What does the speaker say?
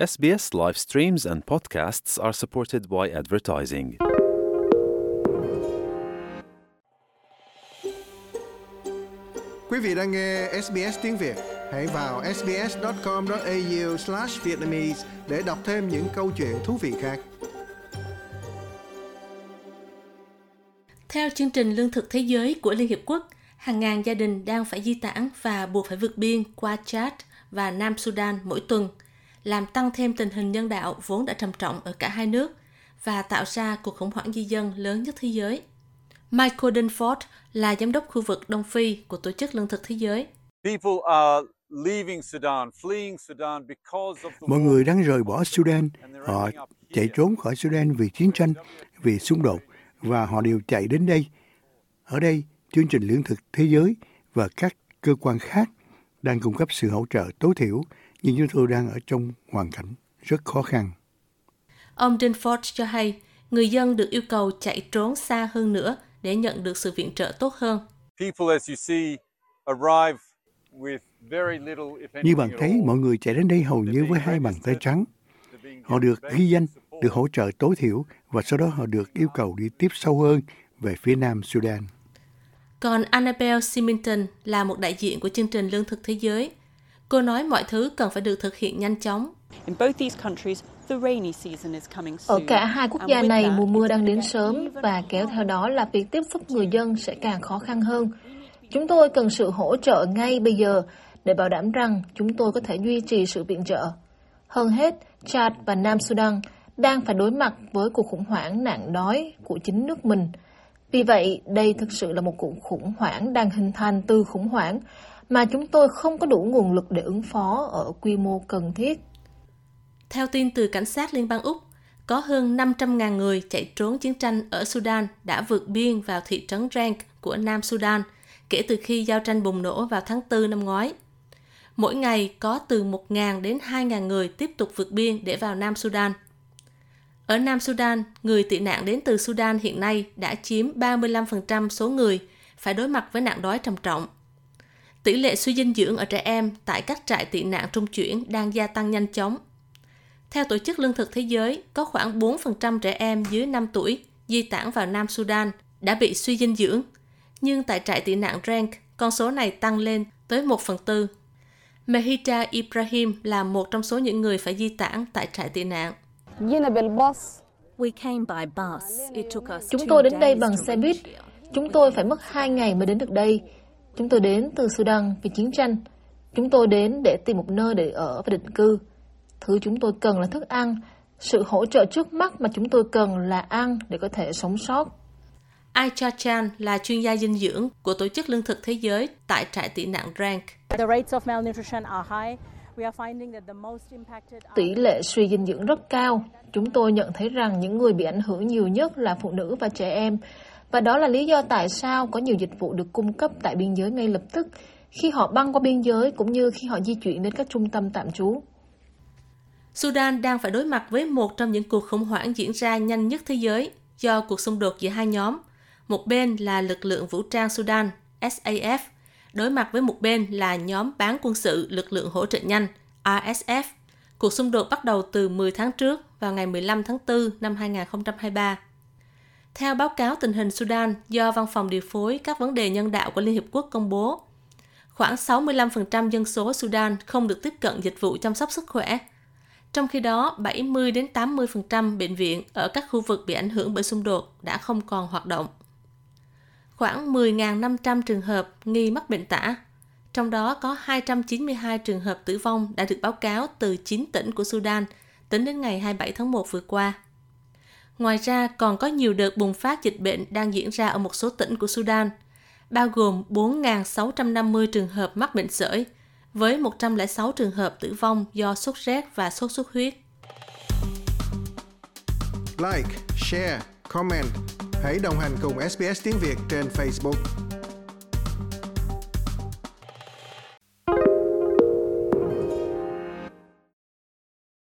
SBS live streams and podcasts are supported by advertising. Quý vị đang nghe SBS tiếng Việt, hãy vào sbs.com.au/vietnamese để đọc thêm những câu chuyện thú vị khác. Theo chương trình Lương thực Thế giới của Liên Hiệp Quốc, hàng ngàn gia đình đang phải di tản và buộc phải vượt biên qua Chad và Nam Sudan mỗi tuần, làm tăng thêm tình hình nhân đạo vốn đã trầm trọng ở cả hai nước và tạo ra cuộc khủng hoảng di dân lớn nhất thế giới. Michael Dunford là giám đốc khu vực Đông Phi của Tổ chức Lương thực Thế giới. Mọi người đang rời bỏ Sudan. Họ chạy trốn khỏi Sudan vì chiến tranh, vì xung đột và họ đều chạy đến đây. Ở đây, chương trình lương thực thế giới và các cơ quan khác đang cung cấp sự hỗ trợ tối thiểu, nhưng chúng tôi đang ở trong hoàn cảnh rất khó khăn. Ông Dinford cho hay, người dân được yêu cầu chạy trốn xa hơn nữa để nhận được sự viện trợ tốt hơn. Như bạn thấy, mọi người chạy đến đây hầu như với hai bàn tay trắng. Họ được ghi danh, được hỗ trợ tối thiểu và sau đó họ được yêu cầu đi tiếp sâu hơn về phía nam Sudan. Còn Annabelle Simington là một đại diện của chương trình Lương thực Thế giới. Cô nói mọi thứ cần phải được thực hiện nhanh chóng. Ở cả hai quốc gia này, mùa mưa đang đến sớm và kéo theo đó là việc tiếp xúc người dân sẽ càng khó khăn hơn. Chúng tôi cần sự hỗ trợ ngay bây giờ để bảo đảm rằng chúng tôi có thể duy trì sự viện trợ. Hơn hết, Chad và Nam Sudan đang phải đối mặt với cuộc khủng hoảng nạn đói của chính nước mình. Vì vậy, đây thực sự là một cuộc khủng hoảng đang hình thành từ khủng hoảng mà chúng tôi không có đủ nguồn lực để ứng phó ở quy mô cần thiết. Theo tin từ cảnh sát Liên bang Úc, có hơn 500.000 người chạy trốn chiến tranh ở Sudan đã vượt biên vào thị trấn Rank của Nam Sudan kể từ khi giao tranh bùng nổ vào tháng 4 năm ngoái. Mỗi ngày có từ 1.000 đến 2.000 người tiếp tục vượt biên để vào Nam Sudan. Ở Nam Sudan, người tị nạn đến từ Sudan hiện nay đã chiếm 35% số người phải đối mặt với nạn đói trầm trọng. Tỷ lệ suy dinh dưỡng ở trẻ em tại các trại tị nạn trung chuyển đang gia tăng nhanh chóng. Theo Tổ chức Lương thực Thế giới, có khoảng 4% trẻ em dưới 5 tuổi di tản vào Nam Sudan đã bị suy dinh dưỡng, nhưng tại trại tị nạn Rank, con số này tăng lên tới 1 phần tư. Mehita Ibrahim là một trong số những người phải di tản tại trại tị nạn. Chúng tôi đến đây bằng xe buýt. Chúng tôi phải mất 2 ngày mới đến được đây. Chúng tôi đến từ Sudan vì chiến tranh. Chúng tôi đến để tìm một nơi để ở và định cư. Thứ chúng tôi cần là thức ăn. Sự hỗ trợ trước mắt mà chúng tôi cần là ăn để có thể sống sót. Aicha Chan là chuyên gia dinh dưỡng của Tổ chức Lương thực Thế giới tại trại tị nạn Rank. Tỷ lệ suy dinh dưỡng rất cao. Chúng tôi nhận thấy rằng những người bị ảnh hưởng nhiều nhất là phụ nữ và trẻ em. Và đó là lý do tại sao có nhiều dịch vụ được cung cấp tại biên giới ngay lập tức khi họ băng qua biên giới cũng như khi họ di chuyển đến các trung tâm tạm trú. Sudan đang phải đối mặt với một trong những cuộc khủng hoảng diễn ra nhanh nhất thế giới do cuộc xung đột giữa hai nhóm. Một bên là lực lượng vũ trang Sudan, SAF, đối mặt với một bên là nhóm bán quân sự lực lượng hỗ trợ nhanh, RSF. Cuộc xung đột bắt đầu từ 10 tháng trước vào ngày 15 tháng 4 năm 2023. Theo báo cáo tình hình Sudan do Văn phòng điều phối các vấn đề nhân đạo của Liên Hiệp Quốc công bố, khoảng 65% dân số Sudan không được tiếp cận dịch vụ chăm sóc sức khỏe. Trong khi đó, 70 đến 80% bệnh viện ở các khu vực bị ảnh hưởng bởi xung đột đã không còn hoạt động. Khoảng 10.500 trường hợp nghi mắc bệnh tả, trong đó có 292 trường hợp tử vong đã được báo cáo từ 9 tỉnh của Sudan tính đến ngày 27 tháng 1 vừa qua. Ngoài ra, còn có nhiều đợt bùng phát dịch bệnh đang diễn ra ở một số tỉnh của Sudan, bao gồm 4.650 trường hợp mắc bệnh sởi, với 106 trường hợp tử vong do sốt rét và sốt xuất huyết. Like, share, comment. Hãy đồng hành cùng SBS tiếng Việt trên Facebook.